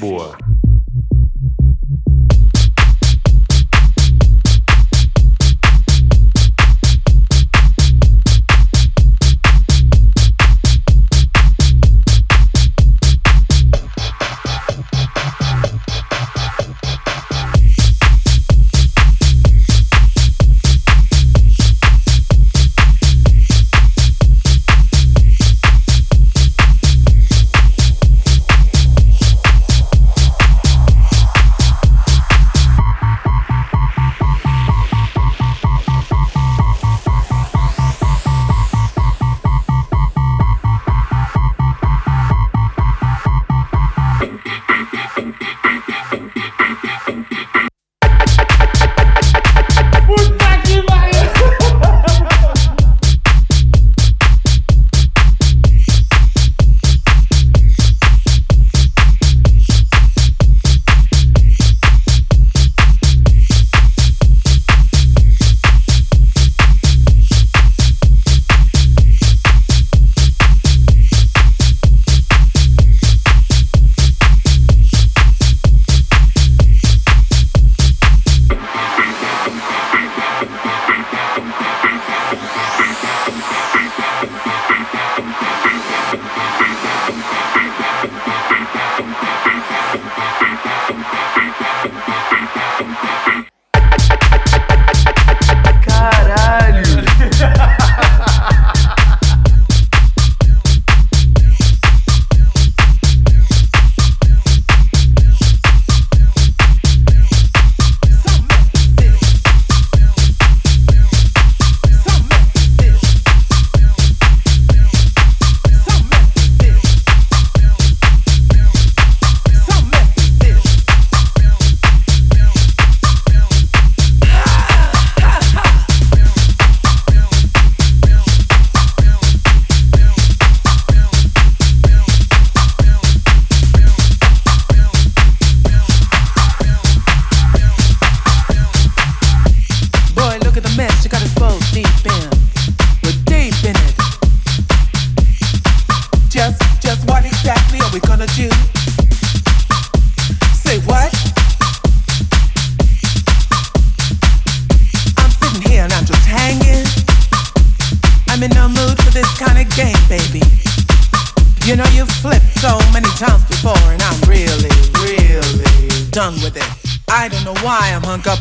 boa.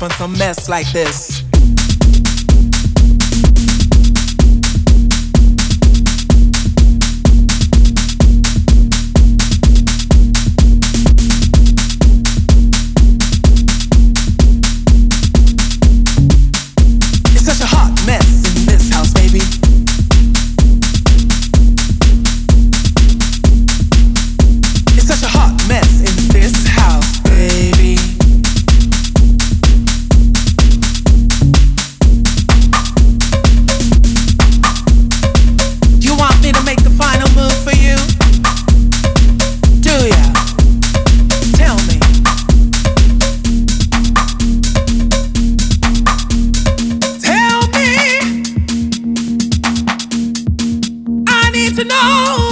Gente mess like this. know.